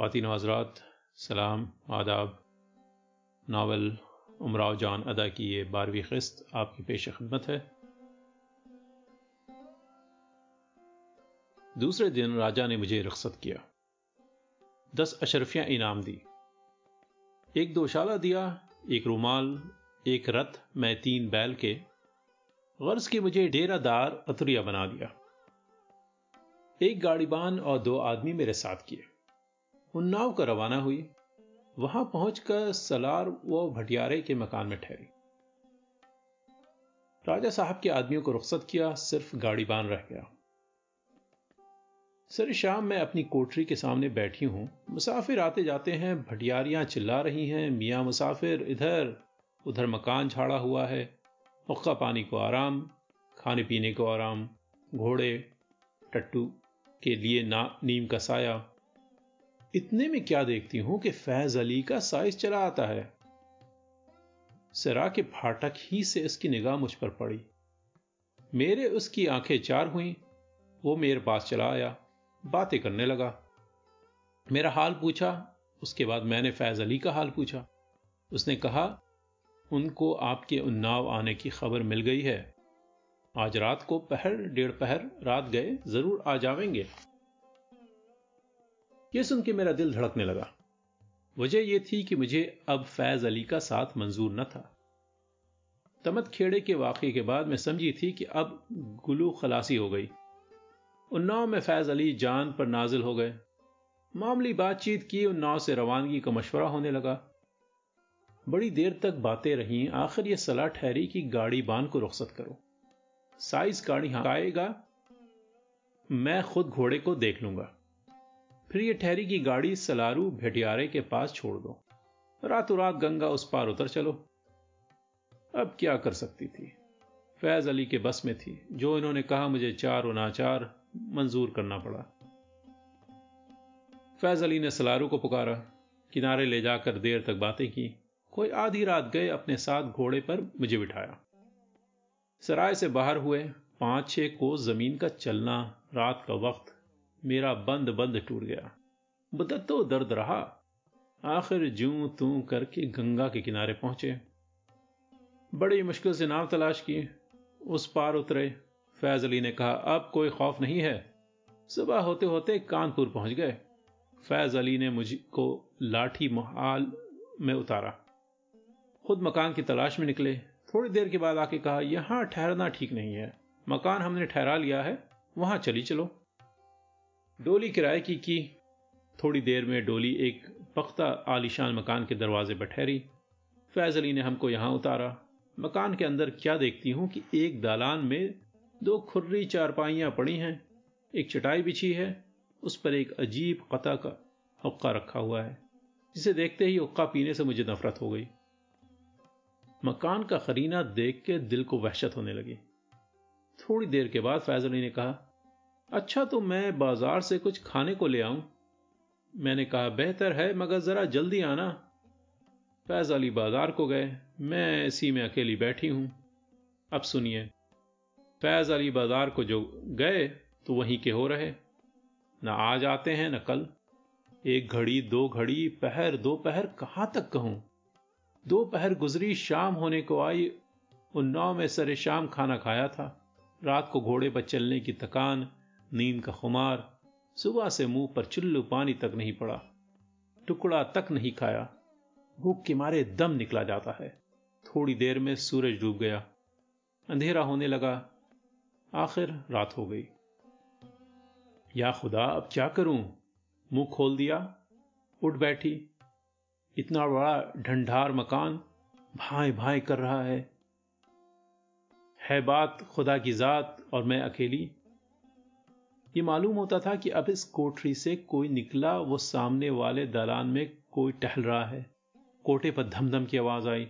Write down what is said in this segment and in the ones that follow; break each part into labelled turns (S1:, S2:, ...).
S1: खातिन हजरात, सलाम, आदाब, नावल, उमराव जान अदा की ये बारहवीं किस्त आपकी पेश खिदमत है। दूसरे दिन राजा ने मुझे रख्सत किया। दस अशरफियाँ इनाम दी। एक दोशाला दिया, एक रुमाल, एक रथ, मैं तीन बैल के, गर्ज के मुझे डेरादार अतरिया बना दिया। एक गाड़ीबान और दो आदमी मेरे साथ किए। उन्नाव का रवाना हुई। वहाँ पहुंचकर सलार व भटियारे के मकान में ठहरी। राजा साहब के आदमियों को रुख्सत किया, सिर्फ़ गाड़ी बान रह गया। सर शाम मैं अपनी कोठरी के सामने बैठी हूँ। मुसाफिर आते जाते हैं, भटियारियाँ चिल्ला रही हैं, मियाँ मुसाफिर, इधर, उधर मकान झाड़ा हुआ है। हुक्का पानी को आराम, खाने पीने को आराम, घोड़े, टट्टू के लिए ना, नीम का साया इतने में क्या देखती हूँ कि फैज अली का साइज़ चला आता है। सरा के फाटक ही से इसकी निगाह मुझ पर पड़ी। मेरे उसकी आँखें चार हुई, वो मेरे पास चला आया, बातें करने लगा। मेरा हाल पूछा, उसके बाद मैंने फैज अली का हाल पूछा। उसने कहा, उनको आपके उन्नाव आने की खबर मिल गई है। आज रात को पहर, डेढ़ पहर, रात गए, ज़रूर आ जावेंगे। यह सुन के मेरा दिल धड़कने लगा। वजह यह थी कि मुझे अब फैज अली का साथ मंजूर न था। तमत खेड़े के वाक़े के बाद मैं समझी थी कि अब गुलू खलासी हो गई। उन्नाव में फैज अली जान पर नाजिल हो गए। मामूली बातचीत की उन्नाव से रवानगी का मशवरा होने लगा। बड़ी देर तक बातें रहीं, आखिर यह सलाह ठहरी कि गाड़ी बान को रुख्सत करो। साइज़ गाड़ी आएगा। मैं खुद घोड़े को देख लूँगा। फिर ये ठहरी की गाड़ी सलारू भेटियारे के पास छोड़ दो। रातों रात गंगा उस पार उतर चलो। अब क्या कर सकती थी? फैज अली के बस में थी, जो इन्होंने कहा मुझे चार और नाचार मंजूर करना पड़ा। फैज अली ने सलारू को पुकारा, किनारे ले जाकर देर तक बातें की। कोई आधी रात गए, अपने साथ घोड़े पर मुझे बिठाया। सराय से बाहर हुए पाँच छह कोस ज़मीन का चलना रात का वक्त मेरा बंद बंद टूट गया। बदत्तो दर्द रहा। आखिर जू तू करके गंगा के किनारे पहुँचे। बड़ी मुश्किल से नाव तलाश की उस पार उतरे। फैज अली ने कहा, अब कोई खौफ नहीं है। सुबह होते होते कानपुर पहुँच गए। फैज अली ने मुझको लाठी महाल में उतारा। खुद मकान की तलाश में निकले। थोड़ी देर के बाद आके कहा, यहाँ ठहरना ठीक नहीं है। मकान हमने ठहरा लिया है। वहाँ चली चलो। डोली किराए की की। थोड़ी देर में डोली एक पख्ता आलिशान मकान के दरवाजे पर ठहरी। फैज अली ने हमको यहाँ उतारा। मकान के अंदर क्या देखती हूँ कि एक दालान में दो खुर्री चारपाइयाँ पड़ी हैं। एक चटाई बिछी है। उस पर एक अजीब कता का हुक्का रखा हुआ है, जिसे देखते ही हुक्का पीने से मुझे नफरत हो गई। मकान का खरीना देख के दिल को वहशत होने लगी। थोड़ी देर के बाद फैज अली ने कहा अच्छा तो मैं बाज़ार से कुछ खाने को ले आऊँ। मैंने कहा, बेहतर है, मगर जरा जल्दी आना। फैज अली बाज़ार को गए। मैं इसी में अकेली बैठी हूँ। अब सुनिए। फैज अली बाज़ार को जो गए तो वहीं के हो रहे। न आज आते हैं, न कल। एक घड़ी, दो घड़ी, पहर, दो पहर, कहाँ तक कहूँ? दो पहर गुजरी, शाम होने को आई। उन्नाव में सरे शाम खाना खाया था। रात को घोड़े पर चलने की थकान नींद का खुमार सुबह से मुँह पर चुल्लू पानी तक नहीं पड़ा, टुकड़ा तक नहीं खाया। भूख के मारे दम निकला जाता है। थोड़ी देर में सूरज डूब गया। अंधेरा होने लगा। आखिर रात हो गई। या खुदा, अब क्या करूँ? मुँह खोल दिया, उठ बैठी। इतना बड़ा ढंढार मकान भाई भाई कर रहा है। है बात खुदा की जात और मैं अकेली। ये मालूम होता था कि अब इस कोठरी से कोई निकला, वो सामने वाले दलान में कोई टहल रहा है। कोटे पर धमधम की आवाज़ आई।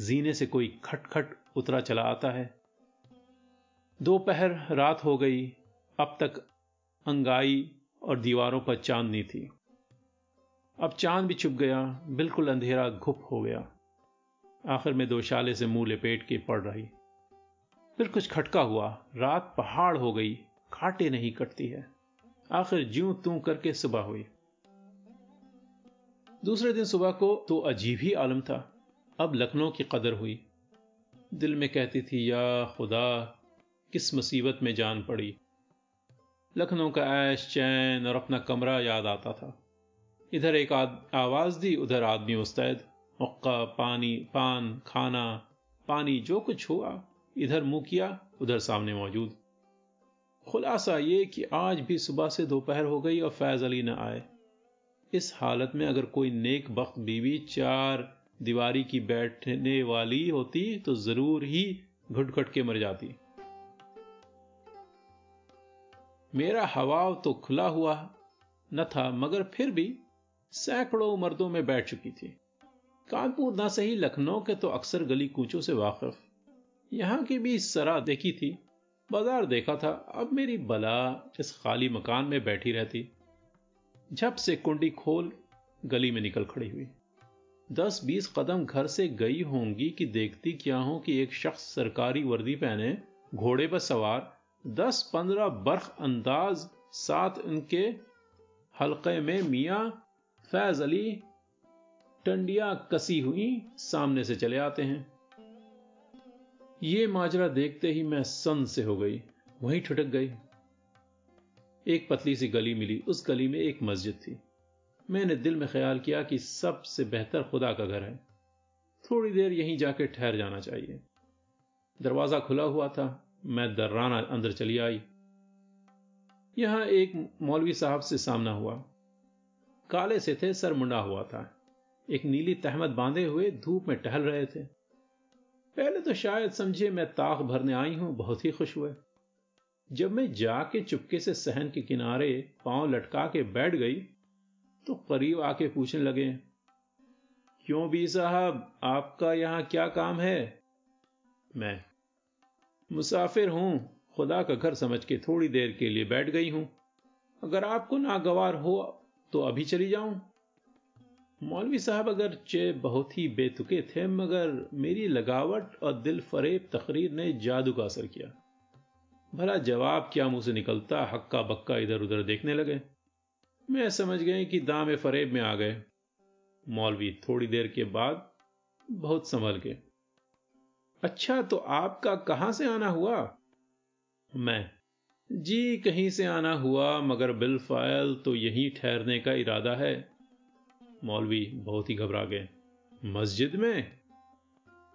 S1: जीने से कोई खटखट उतरा चला आता है। दोपहर रात हो गई। अब तक अंगाई और दीवारों पर चांदनी थी। अब चाँद भी छुप गया, बिल्कुल अंधेरा घुप हो गया। आखिर में दो शाले से मुँह लपेट के पड़ रही। फिर कुछ खटका हुआ। रात पहाड़ हो गई। खाटे नहीं कटती है। आखिर ज्यों तू करके सुबह हुई। दूसरे दिन सुबह को तो अजीब ही आलम था। अब लखनऊ की कदर हुई। दिल में कहती थी, या खुदा, किस मुसीबत में जान पड़ी? लखनऊ का ऐश, चैन और अपना कमरा याद आता था। इधर एक आवाज़ दी, उधर आदमी मुस्तैद। मक्का पानी, पान, खाना, पानी, जो कुछ हुआ, इधर मुँह किया, उधर सामने मौजूद। खुलासा ये कि आज भी सुबह से दोपहर हो गई और फैज अली न आए। इस हालत में अगर कोई नेक बख्त बीवी चार दीवारी की बैठने वाली होती तो ज़रूर ही घुट घुट के मर जाती। मेरा हवाव तो खुला हुआ न था, मगर फिर भी सैकड़ों मर्दों में बैठ चुकी थी। कानपुर ना सही लखनऊ के तो अक्सर गली कूचों से वाकिफ। यहाँ की भी सरा देखी थी। बाज़ार देखा था, अब मेरी बला इस खाली मकान में बैठी रहती। झप से कुंडी खोल गली में निकल खड़ी हुई। दस बीस कदम घर से गई होंगी कि देखती क्या हो कि एक शख्स सरकारी वर्दी पहने, घोड़े पर सवार, दस पंद्रह बर्फ़ अंदाज, साथ उनके हल्के में मियाँ फैज अली टंडिया कसी हुई सामने से चले आते हैं। ये माजरा देखते ही मैं सन से हो गई, वहीं ठुटक गई। एक पतली सी गली मिली, उस गली में एक मस्जिद थी। मैंने दिल में ख्याल किया कि सबसे बेहतर खुदा का घर है। थोड़ी देर यहीं जाके ठहर जाना चाहिए। दरवाज़ा खुला हुआ था, मैं दर्राना अंदर चली आई। यहाँ एक मौलवी साहब से सामना हुआ। काले से थे, सर मुंडा हुआ था। एक नीली तहमत बांधे हुए धूप में टहल रहे थे। पहले तो शायद समझे मैं ताक भरने आई हूँ, बहुत ही खुश हुए। जब मैं जाके चुपके से सहन के किनारे पाँव लटका के बैठ गई तो करीब आके पूछने लगे, क्यों भी साहब, आपका यहाँ क्या काम है? मैं, मुसाफिर हूँ, खुदा का घर समझ के थोड़ी देर के लिए बैठ गई हूँ। अगर आपको नागवार हो तो अभी चली जाऊँ। मौलवी साहब अगर चे बहुत ही बेतुके थे, मगर मेरी लगावट और दिल फरेब तकरीर ने जादू का असर किया। भला जवाब क्या मुँह से निकलता, हक्का बक्का इधर उधर देखने लगे। मैं समझ गए कि दाम फरेब में आ गए। मौलवी थोड़ी देर के बाद बहुत संभल के अच्छा तो आपका कहाँ से आना हुआ? मैं, जी कहीं से आना हुआ, मगर बिल फायल तो यहीं ठहरने का इरादा है। मौलवी बहुत ही घबरा गए। मस्जिद में?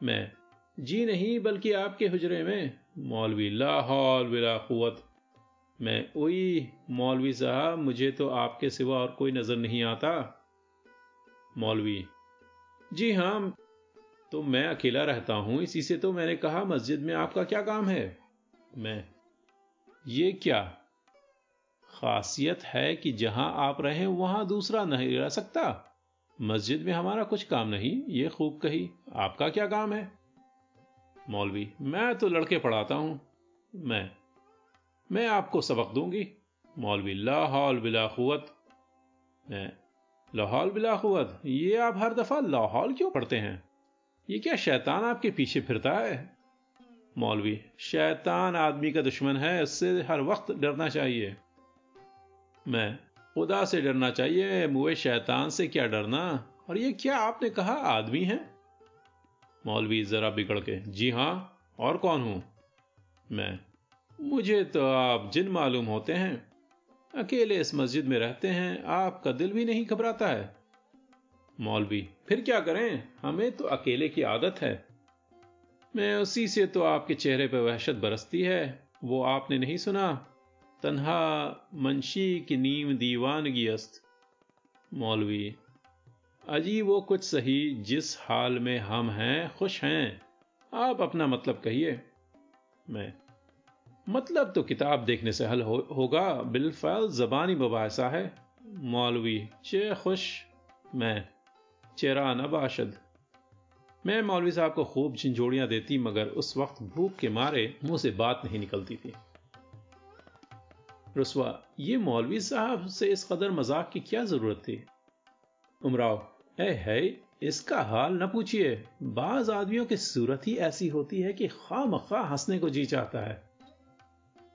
S1: मैं, जी नहीं, बल्कि आपके हुजरे में। मौलवी लाहौल बिला कुत मैं, ओई, मौलवी साहब, मुझे तो आपके सिवा और कोई नज़र नहीं आता। मौलवी, जी हाँ तो मैं अकेला रहता हूँ, इसी से तो मैंने कहा मस्जिद में आपका क्या काम है? मैं, ये क्या? खासियत है कि जहाँ आप रहें, वहाँ दूसरा नहीं रह सकता? मस्जिद में हमारा कुछ काम नहीं, ये खूब कही। आपका क्या काम है? मौलवी, मैं तो लड़के पढ़ाता हूँ। मैं मैं आपको सबक दूँगी। मौलवी, लाहौल बिला कुत मैं, लाहौल बिला कुत ये आप हर दफ़ा लाहौल क्यों पढ़ते हैं? ये क्या शैतान आपके पीछे फिरता है? मौलवी, शैतान आदमी का दुश्मन है, इससे हर वक्त डरना चाहिए। मैं खुदा से डरना चाहिए, मुए शैतान से क्या डरना? और ये क्या आपने कहा, आदमी है? मौलवी जरा बिगड़ के, जी हाँ, और कौन हूँ? मैं। मुझे तो आप जिन मालूम होते हैं, अकेले इस मस्जिद में रहते हैं, आपका दिल भी नहीं घबराता है? मौलवी, फिर क्या करें? हमें तो अकेले की आदत है। मैं उसी से तो आपके चेहरे पर वहशत बरसती है, वो आपने नहीं सुना। तन्हा मंशी की नीम दीवानगी अस्त। मौलवी अजी वो कुछ सही जिस हाल में हम हैं खुश हैं। आप अपना मतलब कहिए। मैं मतलब तो किताब देखने से हल हो, होगा बिलफल जबानी मुबासा है। मौलवी चे खुश। मैं चेरा नबाशद मैं मौलवी साहब को खूब झंझोड़ियाँ देती मगर उस वक्त भूख के मारे मुँह से बात नहीं निकलती थी। रसवा, ये मौलवी साहब से इस कदर मज़ाक की क्या ज़रूरत थी? उमराव, ए, है, इसका हाल न पूछिए। बाज आदमियों की सूरत ही ऐसी होती है कि खा मखा हंसने को जी चाहता है।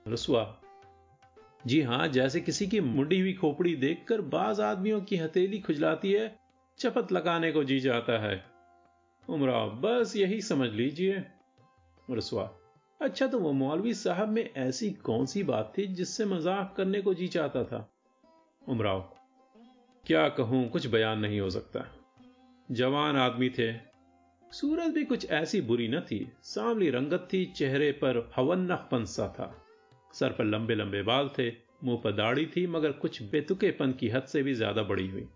S1: रसुआ जी हाँ, जैसे किसी की मुंडी हुई खोपड़ी देखकर बाज आदमियों की हथेली खुजलाती है, चपत लगाने को जी जाता है। उमराव, बस यही समझ लीजिए। रसवा अच्छा तो वो मौलवी साहब में ऐसी कौन सी बात थी जिससे मज़ाक करने को जी चाहता था? उमराव, क्या कहूँ, कुछ बयान नहीं हो सकता। जवान आदमी थे। सूरत भी कुछ ऐसी बुरी न थी। सांवली रंगत थी, चेहरे पर हवन्नखपन सा था। सर पर लंबे लंबे बाल थे, मुँह पर दाढ़ी थी, मगर कुछ बेतुकेपन की हद से भी ज़्यादा बड़ी हुई।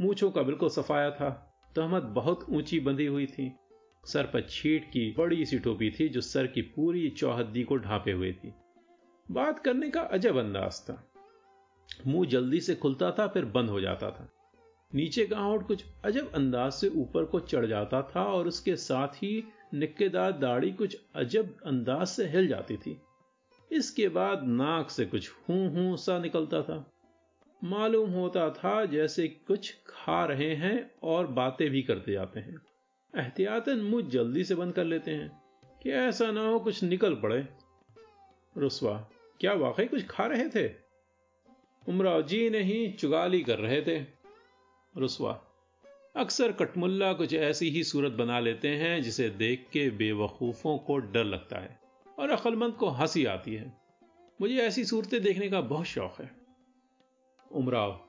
S1: मूछों का बिल्कुल सफाया था। तहमत बहुत ऊँची बंधी हुई थी। सर पर छीट की बड़ी सी टोपी थी जो सर की पूरी चौहद्दी को ढांपे हुए थी। बात करने का अजब अंदाज था। मुँह जल्दी से खुलता था, फिर बंद हो जाता था। नीचे का होठ कुछ अजब अंदाज से ऊपर को चढ़ जाता था और उसके साथ ही निक्केदार दाढ़ी कुछ अजब अंदाज से हिल जाती थी। इसके बाद नाक से कुछ हूँ हूँ सा निकलता था। मालूम होता था जैसे कुछ खा रहे हैं और बातें भी करते जाते हैं। एहतियातन मुँह जल्दी से बंद कर लेते हैं कि ऐसा ना हो कुछ निकल पड़े। रुस्वा, क्या वाकई कुछ खा रहे थे? उमराव जी नहीं चुगाली कर रहे थे। रुस्वा, अक्सर कटमुल्ला कुछ ऐसी ही सूरत बना लेते हैं जिसे देख के बेवकूफों को डर लगता है और अक्लमंद को हँसी आती है। मुझे ऐसी सूरतें देखने का बहुत शौक है। उमराव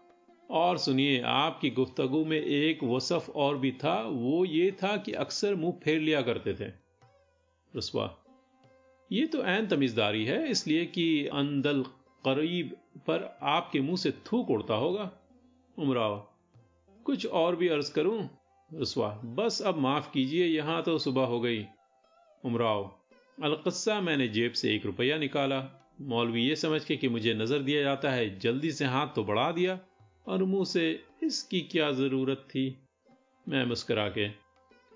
S1: और सुनिए, आपकी गुफ्तगु में एक वसफ और भी था। वो ये था कि अक्सर मुँह फेर लिया करते थे। रसवा, ये तो ऐन तमीजदारी है, इसलिए कि अंदल करीब पर आपके मुँह से थूक उड़ता होगा। उमराव, कुछ और भी अर्ज़ करूँ? रसवा, बस अब माफ़ कीजिए, यहाँ तो सुबह हो गई। उमराव, अलकस्सा, मैंने जेब से एक रुपया निकाला। मौलवी ये समझ के कि मुझे नज़र दिया जाता है, जल्दी से हाथ तो बढ़ा दिया। और मुँह से, इसकी क्या ज़रूरत थी? मैं मुस्कुरा के,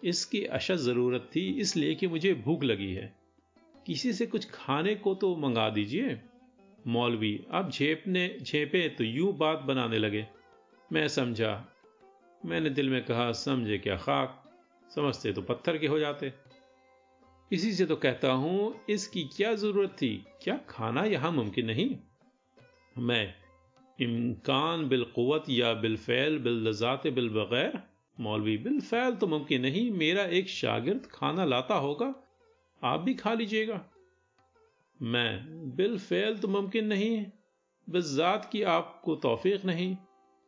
S1: इसकी अशद ज़रूरत थी, इसलिए कि मुझे भूख लगी है। किसी से कुछ खाने को तो मंगा दीजिए। मौलवी अब झेपने, झेपे तो यूँ बात बनाने लगे। मैं समझा। मैंने दिल में कहा, समझे क्या खाक? समझते तो पत्थर के हो जाते। इसी से तो कहता हूँ, इसकी क्या ज़रूरत थी? क्या खाना यहाँ मुमकिन नहीं? मैं इम्कान बिलकुत या बिलफैल बिलजात बिलबगैर मौलवी बिलफैल तो मुमकिन नहीं, मेरा एक शागिर्द खाना लाता होगा, आप भी खा लीजिएगा। मैं बिलफैल तो मुमकिन नहीं बिजात की आपको तोफ़ीक नहीं,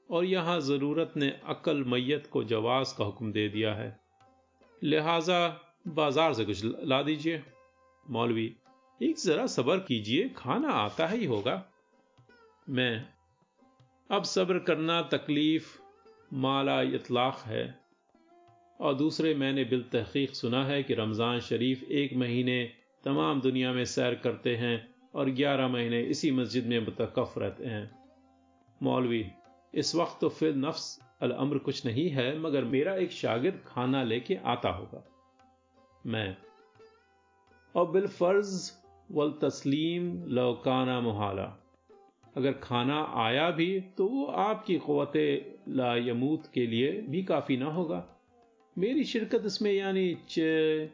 S1: और यहाँ ज़रूरत ने अकल मैयत को जवाज का हुक्म दे दिया है। लिहाजा, बाज़ार से कुछ ला दीजिए। मौलवी, एक जरा सबर कीजिए, खाना आता ही होगा। मैं अब सब्र करना तकलीफ़ माला इतलाक है। और दूसरे मैंने बिल तहकीक सुना है कि रमज़ान शरीफ एक महीने तमाम दुनिया में सैर करते हैं और ग्यारह महीने इसी मस्जिद में मुतकफ रहते हैं। मौलवी, इस वक्त तो फिर नफ्स अल अम्र कुछ नहीं है, मगर मेरा एक शागिर्द खाना लेके आता होगा। मैं, और बिल फ़र्ज़ वल तस्लीम लौकाना मुहाला। अगर खाना आया भी तो वो आपकी क़वत लायमूत के लिए भी काफ़ी ना होगा। मेरी शिरकत इसमें यानी च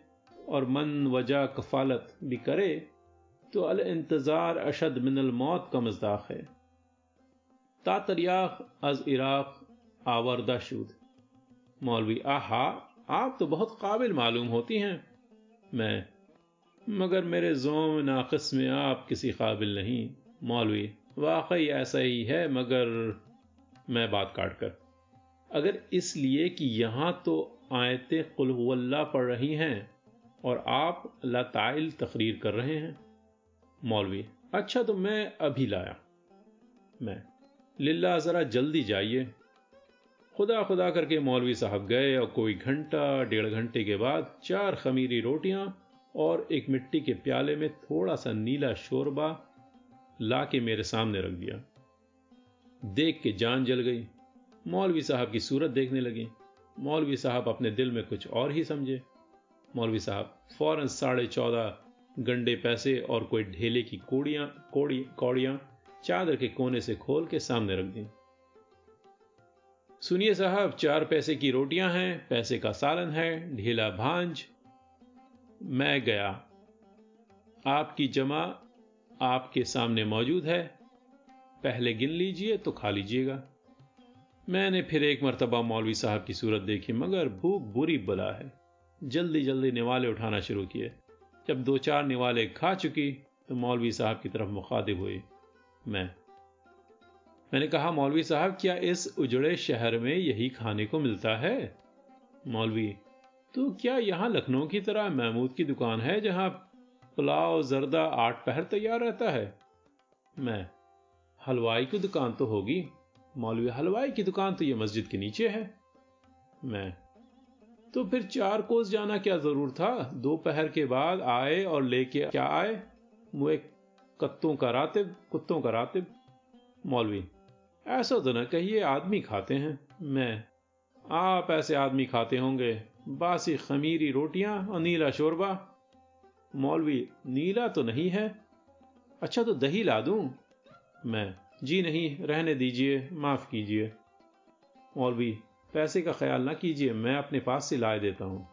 S1: और मन वजह कफालत भी करे तो अल इंतज़ार अशद मिनल मौत का मजदाक है। तातरियाख अज इराक आवर्दा शूद। मौलवी, आहा, आप तो बहुत काबिल मालूम होती हैं। मैं, मगर मेरे जोम नाकस में आप किसी काबिल नहीं। मौलवी वाकई ऐसा ही है, मगर मैं बात काट कर। अगर इसलिए कि यहाँ तो आयतें कुल्ला पढ़ रही हैं और आप लताइल तकरीर कर रहे हैं। मौलवी अच्छा तो मैं अभी लाया। मैं लिल्ला जरा जल्दी जाइए। खुदा खुदा करके मौलवी साहब गए और कोई घंटा, डेढ़ घंटे के बाद चार खमीरी रोटियाँ और एक मिट्टी के प्याले में थोड़ा सा नीला शोरबा ला के मेरे सामने रख दिया। देख के जान जल गई। मौलवी साहब की सूरत देखने लगी। मौलवी साहब अपने दिल में कुछ और ही समझे। मौलवी साहब फ़ौरन साढ़े चौदह गंडे पैसे और कोई ढेले की कोड़ियाँ, कोड़ी, कौड़ियाँ चादर के कोने से खोल के सामने रख दी। सुनिए साहब, चार पैसे की रोटियाँ हैं, पैसे का सालन है, ढेला भांज। मैं गया। आपकी जमा आपके सामने मौजूद है। पहले गिन लीजिए तो खा लीजिएगा। मैंने फिर एक मरतबा मौलवी साहब की सूरत देखी, मगर भूख बुरी बला है। जल्दी जल्दी निवाले उठाना शुरू किए। जब दो चार निवाले खा चुकी तो मौलवी साहब की तरफ़ मुखातिब हुई। मैं, मैंने कहा, मौलवी साहब, क्या इस उजड़े शहर में यही खाने को मिलता है? मौलवी तो क्या यहाँ लखनऊ की तरह महमूद की दुकान है जहाँ पुलाव, जरदा, आठ पहर तैयार रहता है। मैं, हलवाई की दुकान तो होगी। मौलवी हलवाई की दुकान तो ये मस्जिद के नीचे है। मैं तो फिर चार कोस जाना क्या ज़रूर था? दोपहर के बाद आए और लेके क्या आए? मुए कत्तों का रातिब, कुत्तों का रातिब। मौलवी, ऐसा तो न कहिए, आदमी खाते हैं। मैं, आप ऐसे आदमी खाते होंगे। बासी खमीरी रोटियाँ और नीला शोरबा। मौलवी, नीला तो नहीं है? अच्छा तो दही ला दूँ? मैं, जी नहीं, रहने दीजिए, माफ़ कीजिए। मौलवी, पैसे का ख्याल ना कीजिए, मैं अपने पास से लाए देता हूँ।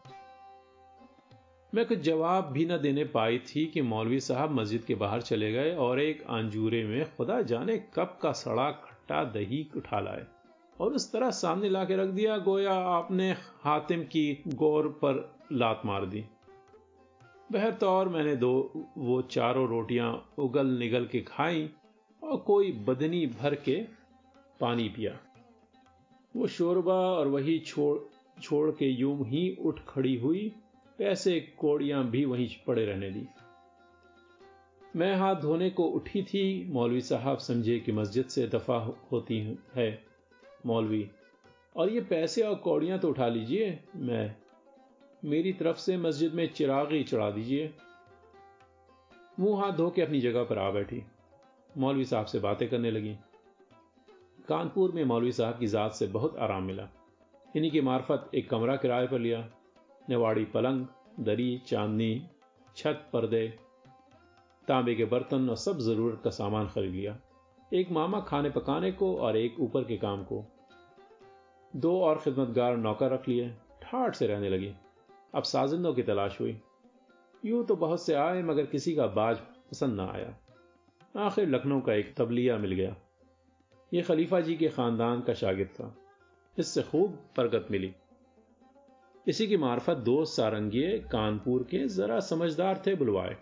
S1: मैं कुछ जवाब भी न देने पाई थी कि मौलवी साहब मस्जिद के बाहर चले गए और एक अंजूरे में, खुदा जाने कब का सड़ा खट्टा दही उठा लाए? और उस तरह सामने ला के रख दिया, गोया आपने हातिम की गौर पर लात मार दी। बहरतौर मैंने दो, वो चारों रोटियाँ उगल निगल के खाई और कोई बदनी भर के पानी पिया। वो शोरबा और वही छोड़ छोड़ के यूँ ही उठ खड़ी हुई पैसे कोड़ियाँ भी वहीं पड़े रहने दी। मैं हाथ धोने को उठी थी, मौलवी साहब समझे कि मस्जिद से दफ़ा होती है, मौलवी। और ये पैसे और कौड़ियाँ तो उठा लीजिए, मैं मेरी तरफ़ से मस्जिद में चिरागी चढ़ा दीजिए। मुँह हाथ धो के अपनी जगह पर आ बैठी। मौलवी साहब से बातें करने लगी। कानपुर में मौलवी साहब की ज़ात से बहुत आराम मिला। इन्हीं की मार्फत एक कमरा किराए पर लिया। नेवाड़ी पलंग, दरी, चांदनी, छत, पर्दे, तांबे के बर्तन और सब ज़रूरत का सामान खरीद लिया। एक मामा खाने पकाने को और एक ऊपर के काम को। दो और खिदमतगार नौकर रख लिए। ठाठ से रहने लगी। अब साजिंदों की तलाश हुई। यूँ तो बहुत से आए, मगर किसी का बाज पसंद ना आया। आखिर लखनऊ का एक तबलिया मिल गया। यह खलीफा जी के खानदान का शागिद था। इससे खूब बरकत मिली। इसी की मार्फत दो सारंगिए कानपुर के जरा समझदार थे बुलवाए।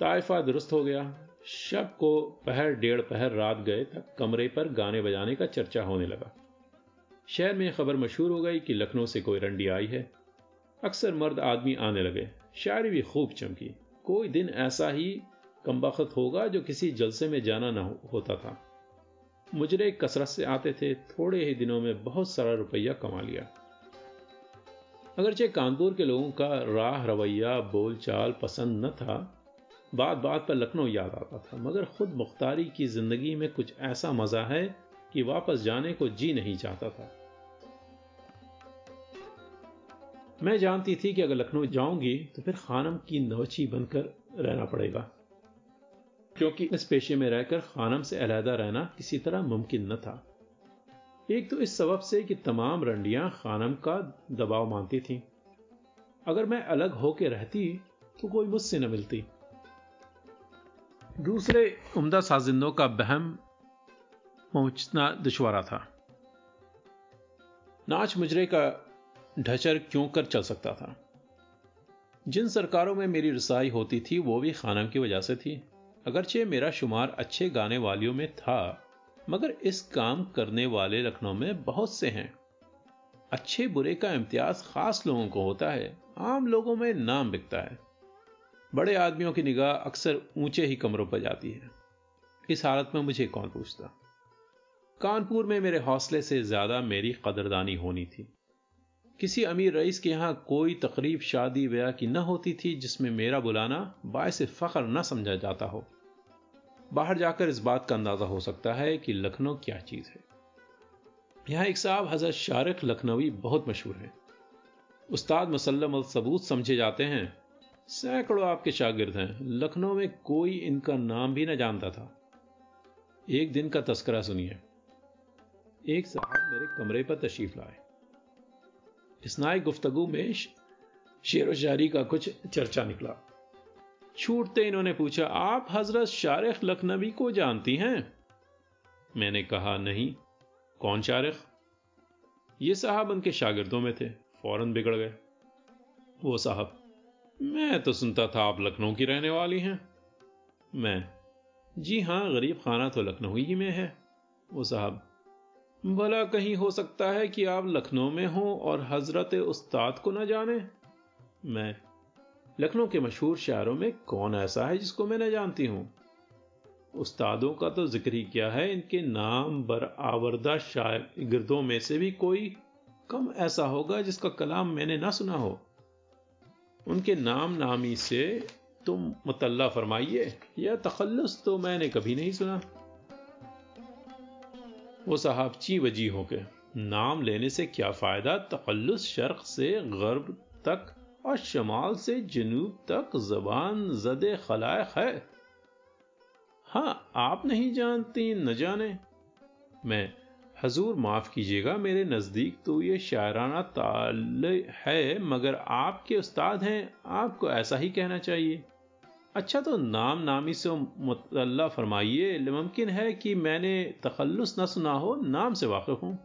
S1: ताइफा दुरुस्त हो गया। शब को पहर डेढ़ पहर रात गए तक कमरे पर गाने बजाने का चर्चा होने लगा। शहर में खबर मशहूर हो गई कि लखनऊ से कोई रंडी आई है। अक्सर मर्द आदमी आने लगे। शायरी भी खूब चमकी। कोई दिन ऐसा ही कमबख्त होगा जो किसी जलसे में जाना न होता था। मुजरे कसरत से आते थे, थोड़े ही दिनों में बहुत सारा रुपया कमा लिया। अगरचे कानपुर के लोगों का राह रवैया बोल चाल पसंद न था। बात बात पर लखनऊ याद आता था। मगर खुद मुख्तारी की ज़िंदगी में कुछ ऐसा मज़ा है कि वापस जाने को जी नहीं चाहता था। मैं जानती थी कि अगर लखनऊ जाऊँगी तो फिर खानम की नवची बनकर रहना पड़ेगा। क्योंकि इस पेशे में रहकर खानम से अलहदा रहना किसी तरह मुमकिन न था। एक तो इस सबब से कि तमाम रंडियाँ खानम का दबाव मानती थीं। अगर मैं अलग होके रहती तो कोई मुझसे न मिलती। दूसरे उम्दा साजिंदों का बहम पहुँचना दुशवारा था। नाच मुजरे का ढचर क्यों कर चल सकता था? जिन सरकारों में मेरी रसाई होती थी, वो भी खानम की वजह से थी। अगरचे मेरा शुमार अच्छे गाने वालियों में था, मगर इस काम करने वाले लखनऊ में बहुत से हैं। अच्छे बुरे का इम्तियाज़ खास लोगों को होता है, आम लोगों में नाम बिकता है। बड़े आदमियों की निगाह अक्सर ऊँचे ही कमरों पर जाती है। इस हालत में मुझे कौन पूछता? कानपुर में मेरे हौसले से ज़्यादा मेरी कदरदानी होनी थी। किसी अमीर रईस के यहाँ कोई तकरीब शादी ब्याह की न होती थी जिसमें मेरा बुलाना बायस फख्र न समझा जाता हो। बाहर जाकर इस बात का अंदाज़ा हो सकता है कि लखनऊ क्या चीज़ है। यहाँ एक साहब हज़रत शारिक लखनवी बहुत मशहूर है। उस्ताद मुसलम सबूत समझे जाते हैं, सैकड़ों आपके शागिर्द हैं, लखनऊ में कोई इनका नाम भी ना जानता था। एक दिन का तस्करा सुनिए। एक साहब मेरे कमरे पर तशरीफ़ लाए। इसनाई गुफ्तगु में शेर व शायरी का कुछ चर्चा निकला छूटते इन्होंने पूछा आप हज़रत शारिख लखनवी को जानती हैं मैंने कहा नहीं कौन शारिख ये साहब उनके शागिर्दों में थे फ़ौरन बिगड़ गए वो साहब मैं तो सुनता था आप लखनऊ की रहने वाली हैं मैं जी हाँ गरीब खाना तो लखनऊ ही में है वो साहब भला कहीं हो सकता है कि आप लखनऊ में हो और हज़रत उस्ताद को ना जाने। मैं लखनऊ के मशहूर शायरों में कौन ऐसा है जिसको मैं न जानती हूँ? उस्तादों का तो ज़िक्र ही क्या है? इनके नाम बर आवर्दा शागिर्दों में से भी कोई कम ऐसा होगा जिसका कलाम मैंने ना सुना हो। उनके नाम नामी से तुम मुतल्ला फरमाइए, या तखल्लुस तो मैंने कभी नहीं सुना। वो साहब ची वजी हो के नाम लेने से क्या फ़ायदा? तखल्लुस शर्क से गर्ब तक और शमाल से जनूब तक जबान जद खलायक है। हाँ, आप नहीं जानती, न जाने। मैं, हजूर माफ़ कीजिएगा, मेरे नज़दीक तो ये शायराना ताल है, मगर आपके उस्ताद हैं, आपको ऐसा ही कहना चाहिए। अच्छा तो नाम नामी से मुतल्ला फरमाइए। मुमकिन है कि मैंने तखल्लुस न सुना हो, नाम से वाकिफ हूँ।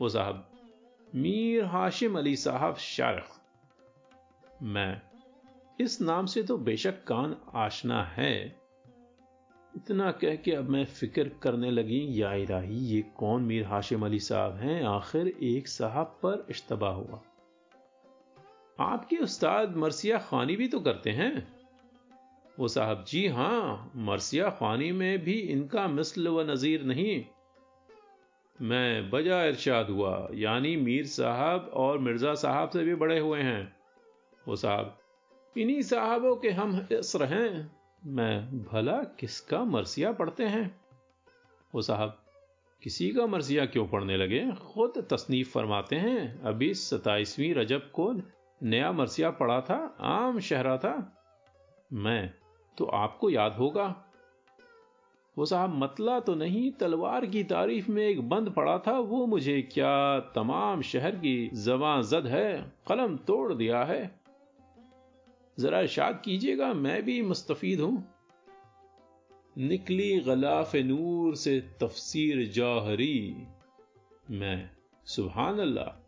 S1: वो साहब, मीर हाशिम अली साहब शारख। मैं, इस नाम से तो बेशक कान आशना है। इतना कह के अब मैं फ़िक्र करने लगी, या इलाही, ये कौन मीर हाशिम अली साहब हैं? आखिर एक साहब पर इश्तबा हुआ। आपके उस्ताद मरसिया खानी भी तो करते हैं। वो साहब, जी हाँ, मरसिया खानी में भी इनका मिसल व नजीर नहीं। मैं बजा इरशाद हुआ, यानी मीर साहब और मिर्ज़ा साहब से भी बड़े हुए हैं। वो साहब, इन्हीं साहबों के हम इसर हैं। मैं, भला किसका मरसिया पढ़ते हैं? वो साहब, किसी का मरसिया क्यों पढ़ने लगे? खुद तसनीफ फरमाते हैं। अभी सताइसवीं रजब को नया मरसिया पढ़ा था, आम शहरा था। मैं तो आपको याद होगा। वो साहब मतला तो नहीं, तलवार की तारीफ़ में एक बंद पड़ा था, वो मुझे क्या तमाम शहर की जवा जद है, कलम तोड़ दिया है। जरा इशाद कीजिएगा, मैं भी मुस्तफीद हूँ। निकली गलाफ नूर से तफसीर जौहरी। मैं सुबहान अल्लाह,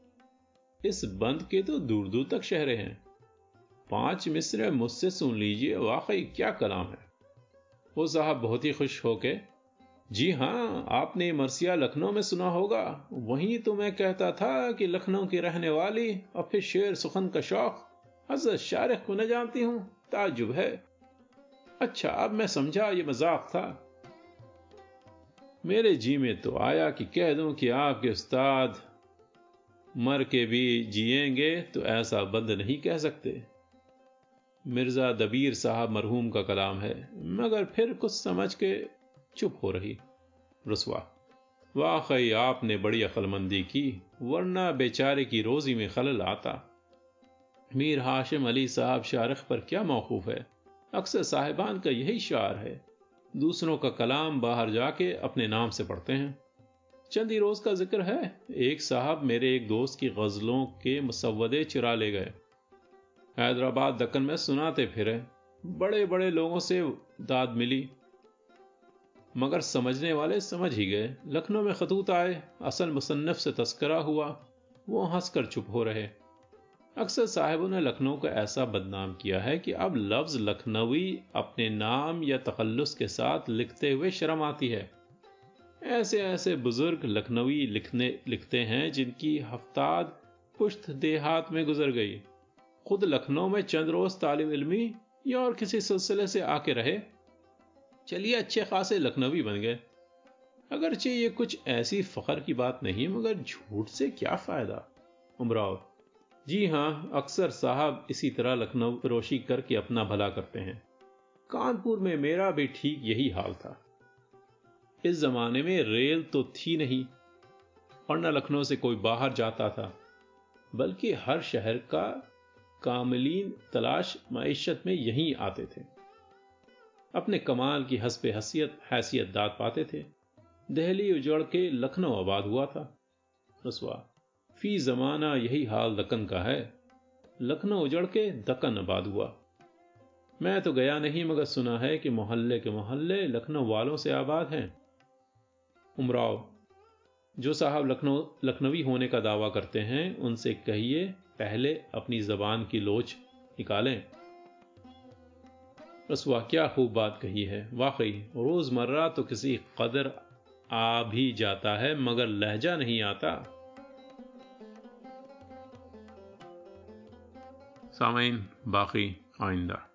S1: इस बंद के तो दूर दूर तक शहरे हैं। पाँच मिसरे मुझसे सुन लीजिए, वाकई क्या कलाम है। वो साहब बहुत ही खुश होके, जी हाँ, आपने मरसिया लखनऊ में सुना होगा। वहीं तो मैं कहता था कि लखनऊ की रहने वाली और फिर शेर सुखन का शौक हज़रत शारिक को न जानती हूँ ताजुब है। अच्छा अब मैं समझा ये मज़ाक था। मेरे जी में तो आया कि कह दूँ कि आपके उस्ताद मर के भी जिएँगे तो ऐसा बंद नहीं कह सकते। मिर्ज़ा दबीर साहब मरहूम का कलाम है, मगर फिर कुछ समझ के चुप हो रही। रसवा, वाकई आपने बड़ी अक्लमंदी की, वरना बेचारे की रोजी में खलल आता। मीर हाशिम अली साहब शारख पर क्या मौकूफ है? अक्सर साहिबान का यही शार है। दूसरों का कलाम बाहर जाके अपने नाम से पढ़ते हैं। चंद ही रोज का ज़िक्र है, एक साहब मेरे एक दोस्त की गजलों के मुसवदे चुरा ले गए। हैदराबाद दक्कन में सुनाते फिरे। बड़े बड़े लोगों से दाद मिली, मगर समझने वाले समझ ही गए। लखनऊ में खतूत आए, असल मुसन्फ से तस्करा हुआ, वो हंसकर चुप हो रहे। अक्सर साहिबों ने लखनऊ को ऐसा बदनाम किया है कि अब लफ्ज लखनवी अपने नाम या तखल्लुस के साथ लिखते हुए शर्म आती है। ऐसे ऐसे बुज़ुर्ग लखनवी लिखने, लिखते हैं जिनकी हफ्ताद पुश्त देहात में गुजर गई। खुद लखनऊ में चंद रोज तालिम इलमी या और किसी सिलसिले से आके रहे? चलिए अच्छे खासे लखनवी बन गए। अगरचे ये कुछ ऐसी फखर की बात नहीं, मगर झूठ से क्या फ़ायदा? उमराव, जी हाँ, अक्सर साहब इसी तरह लखनऊ रोशी करके अपना भला करते हैं। कानपुर में मेरा भी ठीक यही हाल था। इस जमाने में रेल तो थी नहीं, और न लखनऊ से कोई बाहर जाता था, बल्कि हर शहर का कामलीन तलाश मीशत में यहीं आते थे। अपने कमाल की हंसपे हसीयत हैसियत दाद पाते थे। दहली उजड़ के लखनऊ आबाद हुआ था। रसवा फ़ी जमाना यही हाल दक्कन का है। लखनऊ उजड़ के दक्कन आबाद हुआ। मैं तो गया नहीं, मगर सुना है कि मोहल्ले के मोहल्ले लखनऊ वालों से आबाद हैं। उमराव, जो साहब लखनऊ, लखनवी होने का दावा करते हैं, उनसे कहिए पहले अपनी जबान की लोच निकालें। बस क्या खूब बात कही है, वाकई। रोज़मर्रा तो किसी कदर आ भी जाता है, मगर लहजा नहीं आता। सामीन बाकी आइंदा।